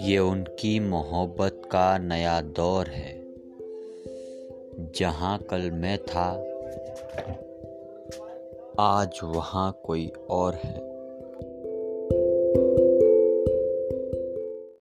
ये उनकी मोहब्बत का नया दौर है, जहाँ कल मैं था, आज वहाँ कोई और है।